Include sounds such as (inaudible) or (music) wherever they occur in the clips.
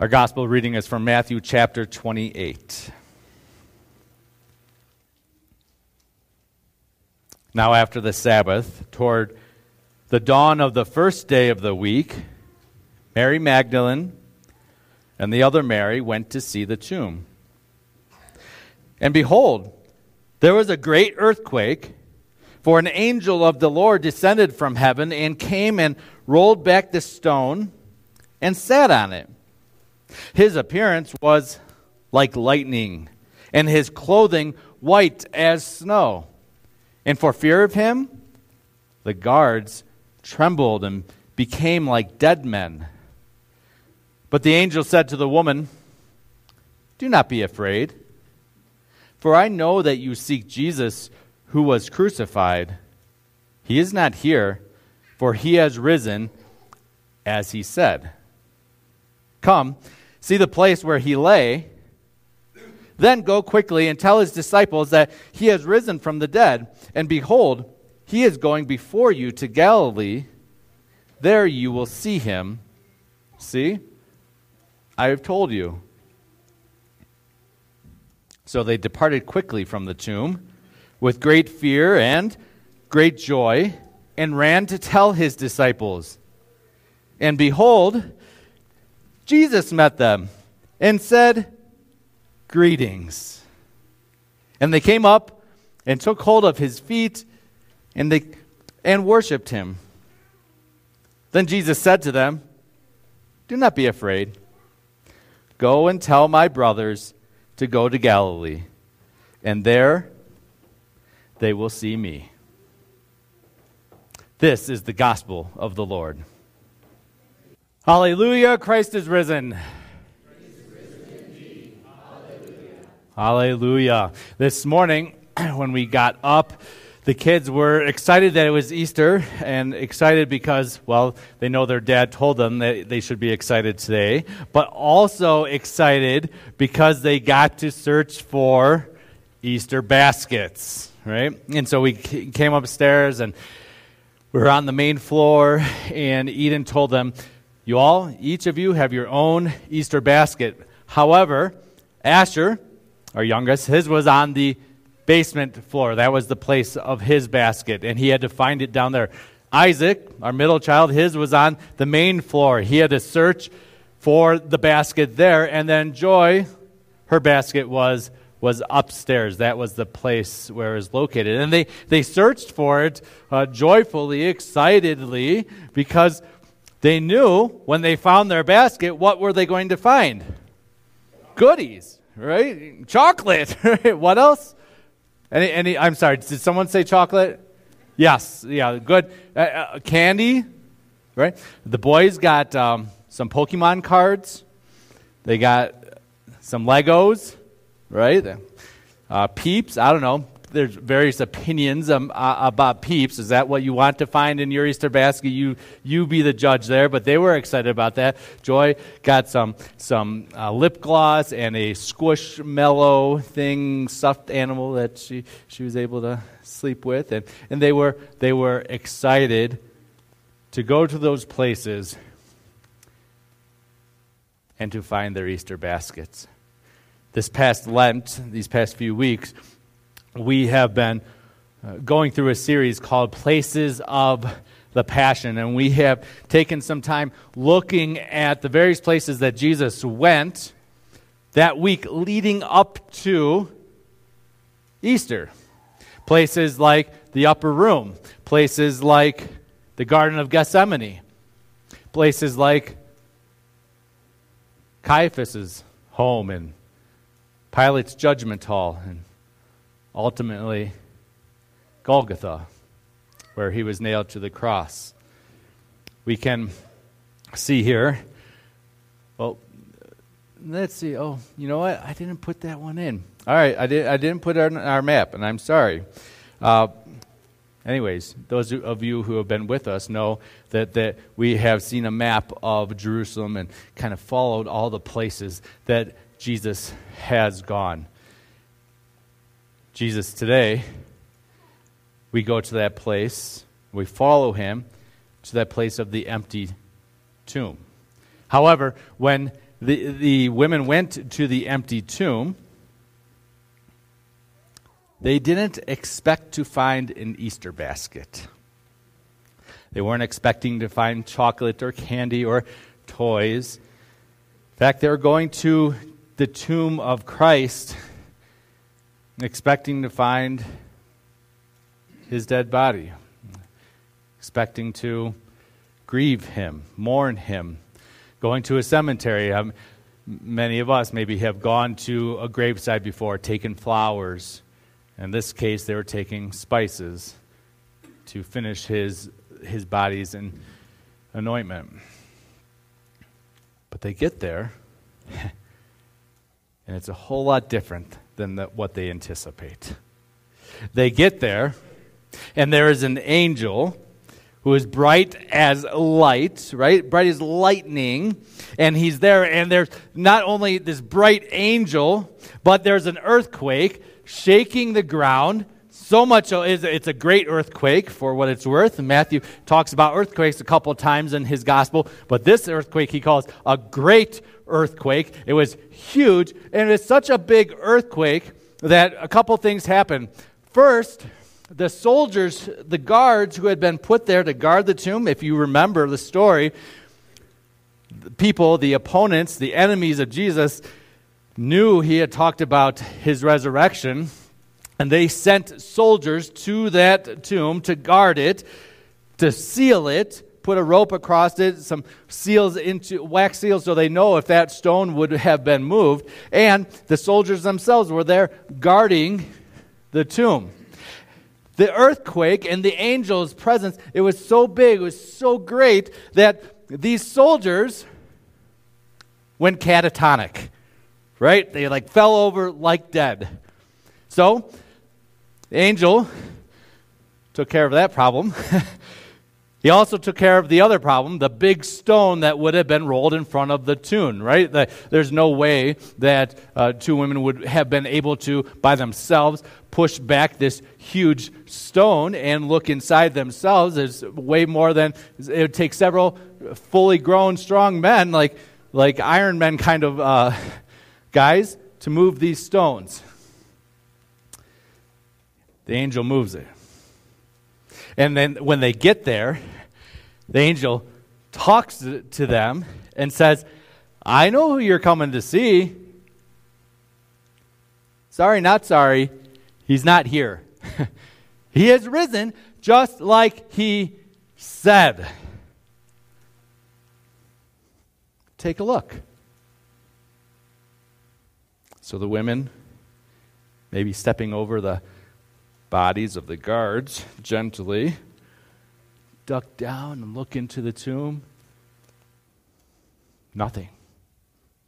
Our gospel reading is from Matthew chapter 28. Now, after the Sabbath, toward the dawn of the first day of the week, Mary Magdalene and the other Mary went to see the tomb. And behold, there was a great earthquake, for an angel of the Lord descended from heaven and came and rolled back the stone and sat on it. His appearance was like lightning, and his clothing white as snow. And for fear of him, the guards trembled and became like dead men. But the angel said to the woman, Do not be afraid, for I know that you seek Jesus who was crucified. He is not here, for he has risen, as he said. Come, see the place where he lay. Then go quickly and tell his disciples that he has risen from the dead. And behold, he is going before you to Galilee. There you will see him. See? I have told you. So they departed quickly from the tomb with great fear and great joy and ran to tell his disciples. And behold, Jesus met them and said, Greetings. And they came up and took hold of his feet and, they, and worshiped him. Then Jesus said to them, Do not be afraid. Go and tell my brothers to go to Galilee, and there they will see me. This is the gospel of the Lord. Hallelujah, Christ is risen. Hallelujah. This morning, (clears throat) when we got up, the kids were excited that it was Easter and excited because, well, they know their dad told them that they should be excited today, but also excited because they got to search for Easter baskets, right? And so we came upstairs and we were on the main floor, and Eden told them, you all, each of you, have your own Easter basket. However, Asher, our youngest, his was on the basement floor. That was the place of his basket, and he had to find it down there. Isaac, our middle child, his was on the main floor. He had to search for the basket there, and then Joy, her basket was was upstairs. That was the place where it was located. And they, they searched for it uh, joyfully, excitedly, because they knew when they found their basket, what were they going to find? Goodies, right? Chocolate. (laughs) what else? Any, any, I'm sorry, did someone say chocolate? Yes, yeah, good. Uh, uh, candy, right? The boys got um, some Pokemon cards. They got some Legos, right? Uh, peeps, I don't know, there's various opinions um, uh, about peeps. Is that what you want to find in your Easter basket? You you be the judge there. But they were excited about that. Joy got some some uh, lip gloss and a squishmallow thing, stuffed animal that she she was able to sleep with, and and they were they were excited to go to those places and to find their Easter baskets. This past Lent, these past few weeks, we have been uh, going through a series called Places of the Passion, and we have taken some time looking at the various places that Jesus went that week leading up to Easter. Places like the upper room, places like the Garden of Gethsemane, places like Caiaphas's home and Pilate's judgment hall and ultimately Golgotha, where he was nailed to the cross. We can see here, well, let's see. Oh, you know what? I didn't put that one in. All right, I, did, I didn't put it on our map, and I'm sorry. Uh, anyways, those of you who have been with us know that, that we have seen a map of Jerusalem and kind of followed all the places that Jesus has gone. Jesus today, we go to that place, we follow him to that place of the empty tomb. However, when the, the women went to the empty tomb, they didn't expect to find an Easter basket. They weren't expecting to find chocolate or candy or toys. In fact, they were going to the tomb of Christ expecting to find his dead body, expecting to grieve him, mourn him, going to a cemetery. Um, many of us maybe have gone to a graveside before, taken flowers. In this case, they were taking spices to finish his, his body's in anointment. But they get there, (laughs) and it's a whole lot different than the, what they anticipate. They get there, and there is an angel who is bright as light, right? Bright as lightning. And he's there, and there's not only this bright angel, but there's an earthquake shaking the ground. So much, it's a great earthquake for what it's worth. And Matthew talks about earthquakes a couple of times in his gospel, but this earthquake he calls a great earthquake. It was huge, and it was such a big earthquake that a couple things happened. First, the soldiers, the guards who had been put there to guard the tomb, if you remember the story, the people, the opponents, the enemies of Jesus, knew he had talked about his resurrection, and they sent soldiers to that tomb to guard it, to seal it, put a rope across it, some seals into wax seals so they know if that stone would have been moved. And the soldiers themselves were there guarding the tomb the earthquake and the angel's presence, it was so big, it was so great that these soldiers went catatonic, right? They like fell over like dead. So, the angel took care of that problem. (laughs) He also took care of the other problem, the big stone that would have been rolled in front of the tomb, right? The, there's no way that uh, two women would have been able to, by themselves, push back this huge stone and look inside themselves. There's way more than, it would take several fully grown, strong men, like, like Iron Men kind of uh, (laughs) guys, to move these stones. The angel moves it. And then when they get there, the angel talks to them and says, I know who you're coming to see. Sorry, not sorry. He's not here. (laughs) he has risen just like he said. Take a look. So the women, maybe stepping over the bodies of the guards gently, duck down and look into the tomb. Nothing.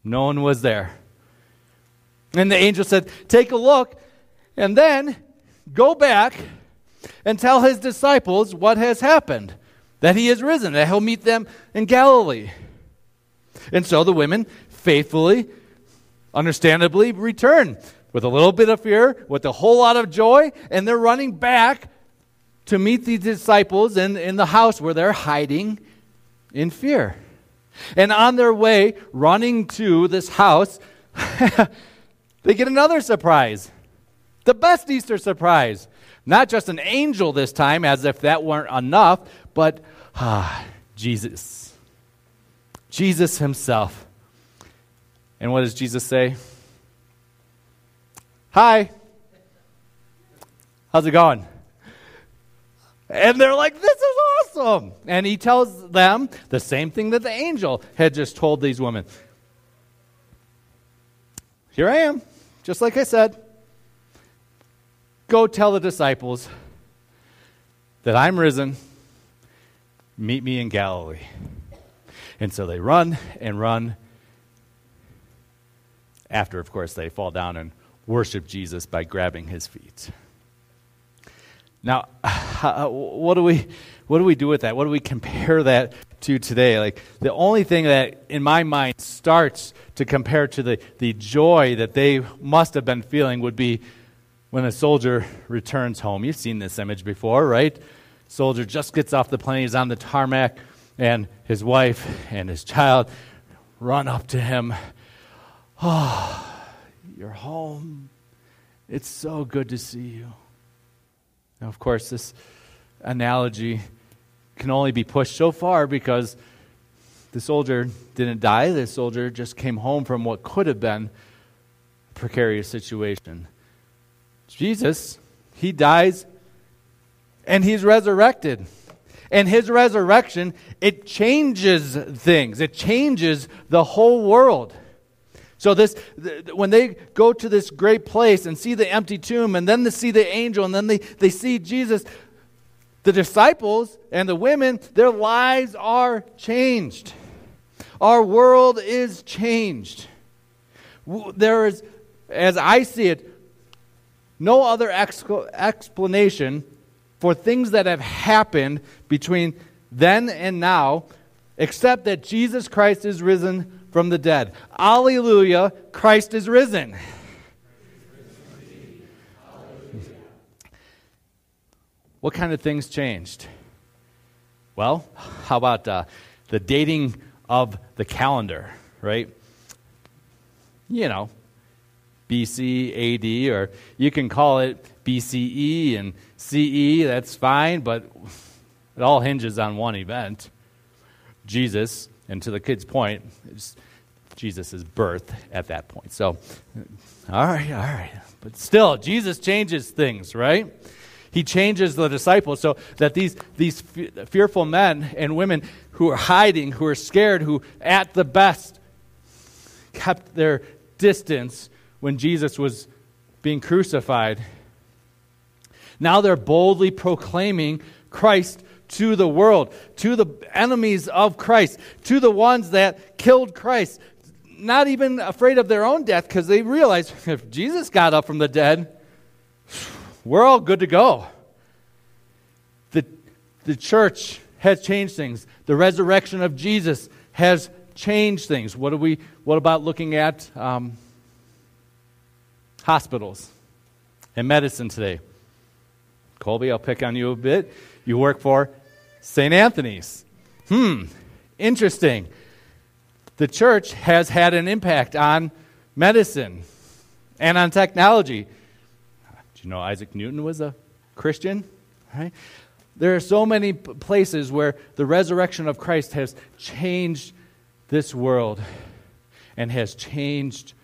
No one was there. And the angel said, Take a look, and then go back and tell his disciples what has happened that he has risen, that he'll meet them in Galilee. And so the women faithfully, understandably, return with a little bit of fear, with a whole lot of joy, and they're running back to meet these disciples in, in the house where they're hiding in fear. And on their way, running to this house, (laughs) they get another surprise. The best Easter surprise. Not just an angel this time, as if that weren't enough, but ah, Jesus. Jesus himself. And what does Jesus say? Hi. How's it going? And they're like, This is awesome. And he tells them the same thing that the angel had just told these women. Here I am, just like I said. Go tell the disciples that I'm risen. Meet me in Galilee. And so they run and run. After, of course, they fall down and worship Jesus by grabbing his feet. Now, (laughs) what do we what do we do with that? What do we compare that to today? Like the only thing that in my mind starts to compare to the, the joy that they must have been feeling would be when a soldier returns home. You've seen this image before, right? Soldier just gets off the plane, he's on the tarmac, and his wife and his child run up to him. Oh, (sighs) you're home. It's so good to see you. Now, of course, this analogy can only be pushed so far because the soldier didn't die. The soldier just came home from what could have been a precarious situation. Jesus, he dies and he's resurrected. And his resurrection, it changes things. It changes the whole world. So this when they go to this great place and see the empty tomb and then they see the angel and then they, they see Jesus, the disciples and the women, their lives are changed. Our world is changed. There is, as I see it, no other explanation for things that have happened between then and now except that Jesus Christ is risen from the dead. Alleluia, Christ is risen. What kind of things changed? Well, how about uh, the dating of the calendar, right? You know, BC, AD, or you can call it BCE and CE, that's fine, but it all hinges on one event Jesus, and to the kid's point, it's Jesus' birth at that point. So, all right, all right. But still, Jesus changes things, right? He changes the disciples so that these, these fearful men and women who are hiding, who are scared, who at the best kept their distance when Jesus was being crucified, now they're boldly proclaiming Christ to the world, to the enemies of Christ, to the ones that killed Christ. Not even afraid of their own death because they realize (laughs) if Jesus got up from the dead, we're all good to go. The, the church has changed things. The resurrection of Jesus has changed things. What, are we, what about looking at um, hospitals and medicine today? Colby, I'll pick on you a bit. You work for St. Anthony's. Hmm, interesting. The church has had an impact on medicine and on technology. Do you know Isaac Newton was a Christian? Right? There are so many places where the resurrection of Christ has changed this world and has changed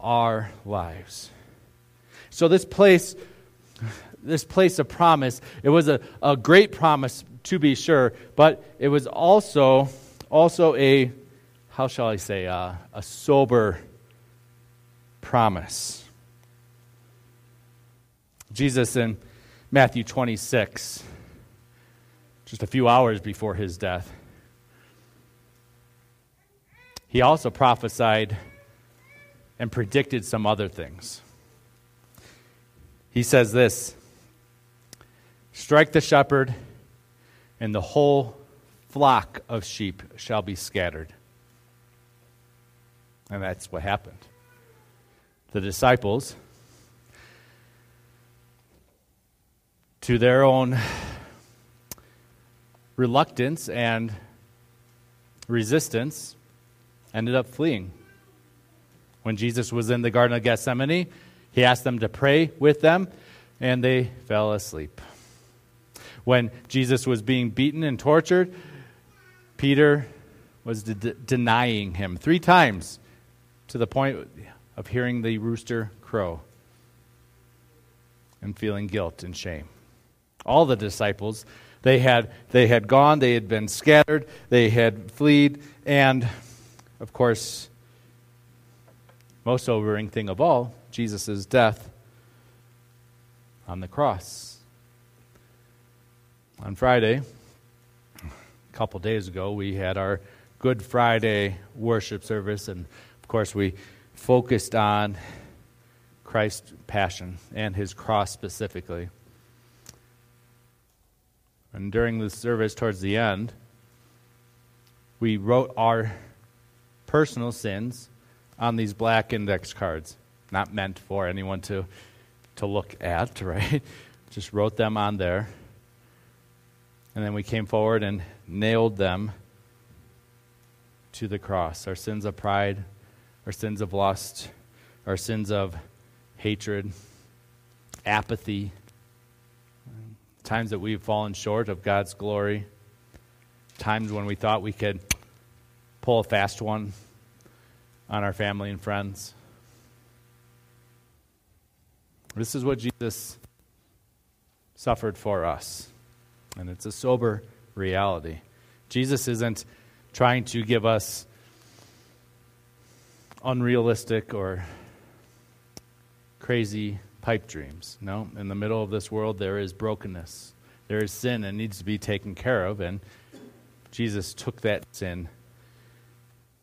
our lives. So, this place, this place of promise, it was a, a great promise to be sure, but it was also, also a, how shall I say, uh, a sober promise. Jesus in Matthew 26 just a few hours before his death. He also prophesied and predicted some other things. He says this Strike the shepherd, and the whole flock of sheep shall be scattered. And that's what happened. The disciples, to their own reluctance and resistance, ended up fleeing. When Jesus was in the Garden of Gethsemane, he asked them to pray with them, and they fell asleep. When Jesus was being beaten and tortured, Peter was de- denying him three times to the point of hearing the rooster crow and feeling guilt and shame. All the disciples they had, they had gone, they had been scattered, they had fled, and of course, most sobering thing of all, Jesus' death on the cross. On Friday, a couple days ago, we had our Good Friday worship service, and of course, we focused on Christ's passion and his cross specifically. And during the service, towards the end, we wrote our personal sins on these black index cards, not meant for anyone to, to look at, (laughs) right? Just wrote them on there. And then we came forward and nailed them to the cross our sins of pride, our sins of lust, our sins of hatred, apathy, times that we've fallen short of God's glory, times when we thought we could pull a fast one on our family and friends. This is what Jesus suffered for us. And it's a sober reality. Jesus isn't trying to give us unrealistic or crazy pipe dreams. No, in the middle of this world, there is brokenness, there is sin and needs to be taken care of. And Jesus took that sin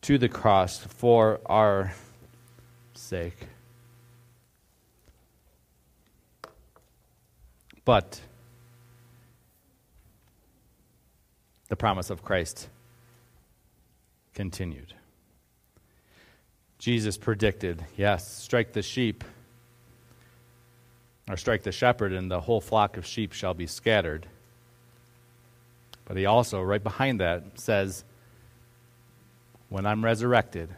to the cross for our sake. But the promise of Christ continued. Jesus predicted, yes, strike the sheep, or strike the shepherd, and the whole flock of sheep shall be scattered. But he also, right behind that, says, when I'm resurrected,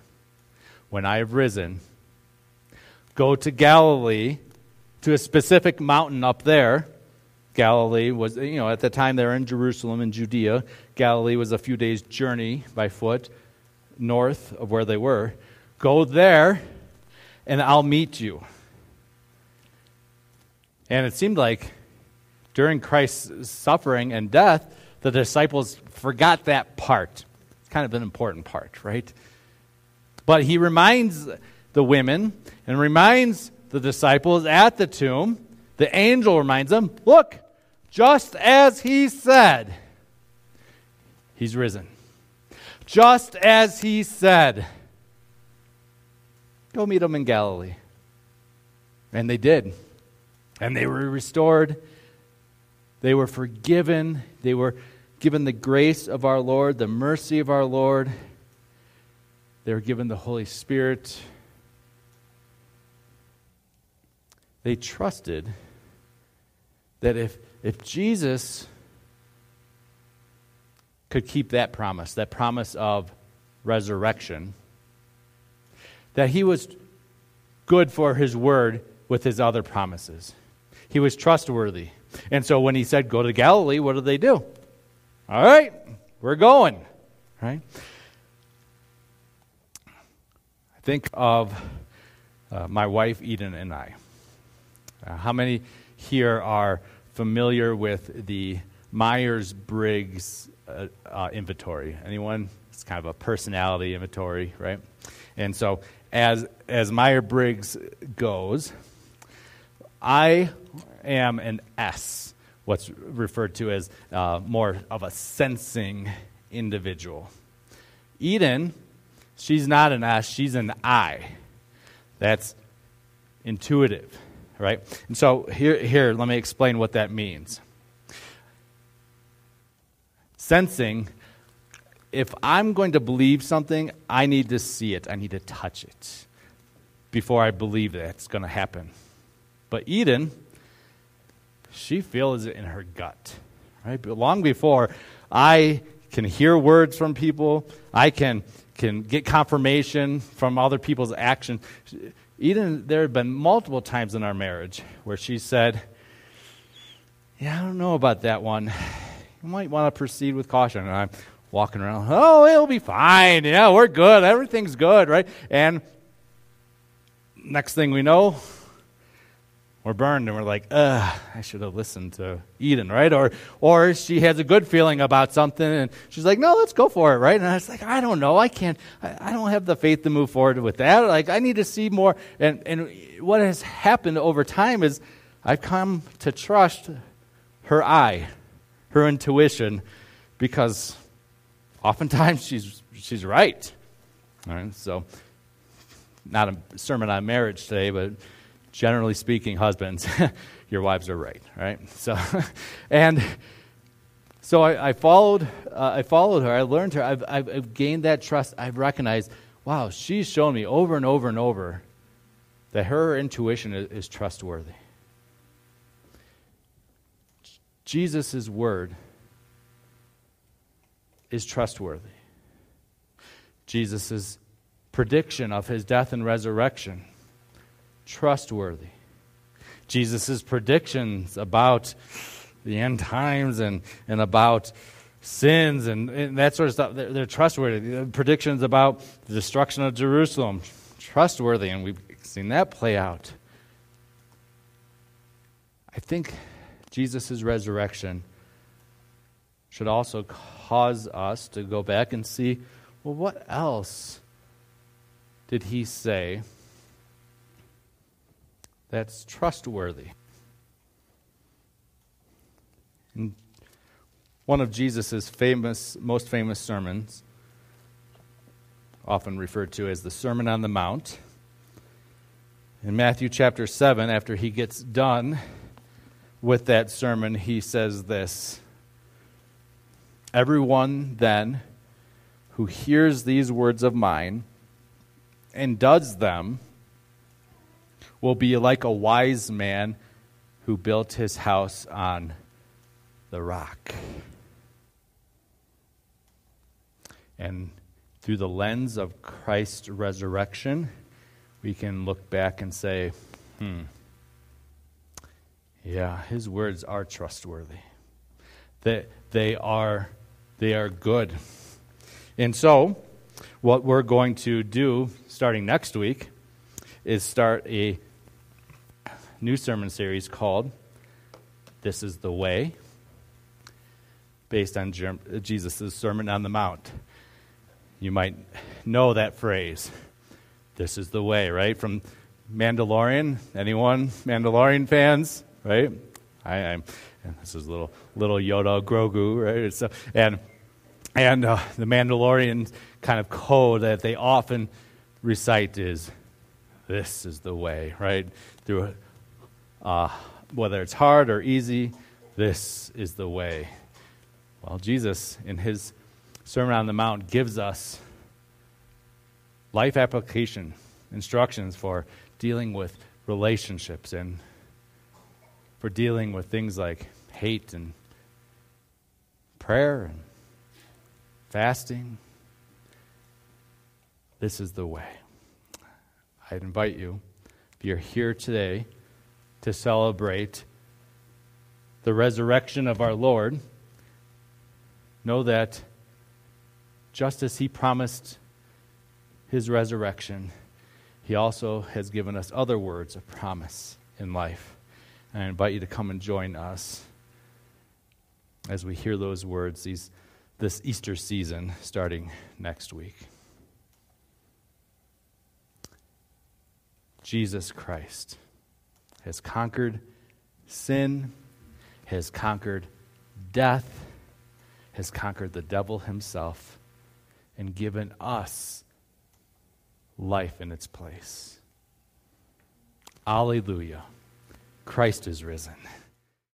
when I have risen, go to Galilee, to a specific mountain up there. Galilee was, you know, at the time they were in Jerusalem in Judea. Galilee was a few days' journey by foot north of where they were. Go there, and I'll meet you. And it seemed like during Christ's suffering and death, the disciples forgot that part It's kind of an important part, right? But he reminds the women and reminds the disciples at the tomb, the angel reminds them, look, just as he said, he's risen. Just as he said, go meet him in Galilee. And they did. And they were restored. They were forgiven. They were given the grace of our Lord, the mercy of our Lord. They were given the Holy Spirit. They trusted that if, if Jesus could keep that promise, that promise of resurrection, that he was good for his word with his other promises. He was trustworthy. And so when he said, Go to Galilee, what did they do? All right, we're going. Right? I think of uh, my wife Eden and I. Uh, how many here are familiar with the Myers Briggs uh, uh, inventory? Anyone? It's kind of a personality inventory, right? And so, as as Myers Briggs goes, I am an S what's referred to as uh, more of a sensing individual. Eden, she's not an S, she's an I. That's intuitive, right? And so here, here, let me explain what that means. Sensing, if I'm going to believe something, I need to see it, I need to touch it before I believe that it's going to happen. But Eden, she feels it in her gut. Right? But long before I can hear words from people, I can can get confirmation from other people's action. Eden, there have been multiple times in our marriage where she said, Yeah, I don't know about that one. You might want to proceed with caution. And I'm walking around, oh, it'll be fine. Yeah, we're good. Everything's good, right? And next thing we know, we're burned and we're like, ugh, I should have listened to Eden, right? Or, or she has a good feeling about something and she's like, no, let's go for it, right? And I was like, I don't know. I can't, I, I don't have the faith to move forward with that. Like, I need to see more. And, and what has happened over time is I've come to trust her eye, her intuition, because oftentimes she's, she's right. All right, so not a sermon on marriage today, but generally speaking, husbands, (laughs) your wives are right, right? So, (laughs) and so I, I followed, uh, I followed her. I learned her. I've, I've, I've gained that trust. I've recognized, wow, she's shown me over and over and over that her intuition is, is trustworthy. Jesus' word is trustworthy. Jesus' prediction of his death and resurrection. Trustworthy. Jesus' predictions about the end times and, and about sins and, and that sort of stuff, they're, they're trustworthy. The predictions about the destruction of Jerusalem, trustworthy, and we've seen that play out. I think Jesus' resurrection should also cause us to go back and see well, what else did he say that's trustworthy? One of Jesus' famous, most famous sermons, often referred to as the Sermon on the Mount, in Matthew chapter 7, after he gets done with that sermon, he says this Everyone then who hears these words of mine and does them will be like a wise man who built his house on the rock. And through the lens of Christ's resurrection, we can look back and say, hmm, yeah, his words are trustworthy. They, they, are, they are good. And so, what we're going to do starting next week is start a new sermon series called This is the Way, based on Jesus' Sermon on the Mount. You might know that phrase. This is the way, right? From Mandalorian. Anyone Mandalorian fans? right? I, am this is little little Yoda Grogu, right? So, and and uh, the Mandalorian kind of code that they often recite is, "This is the way," right? Through uh, whether it's hard or easy, this is the way. Well, Jesus in his Sermon on the Mount gives us life application instructions for dealing with relationships and for dealing with things like hate and prayer and fasting. This is the way. i invite you, if you're here today, to celebrate the resurrection of our Lord. Know that just as He promised His resurrection, He also has given us other words of promise in life. And I invite you to come and join us as we hear those words these, this Easter season starting next week. Jesus Christ has conquered sin, has conquered death, has conquered the devil himself, and given us life in its place. Alleluia. Christ is risen.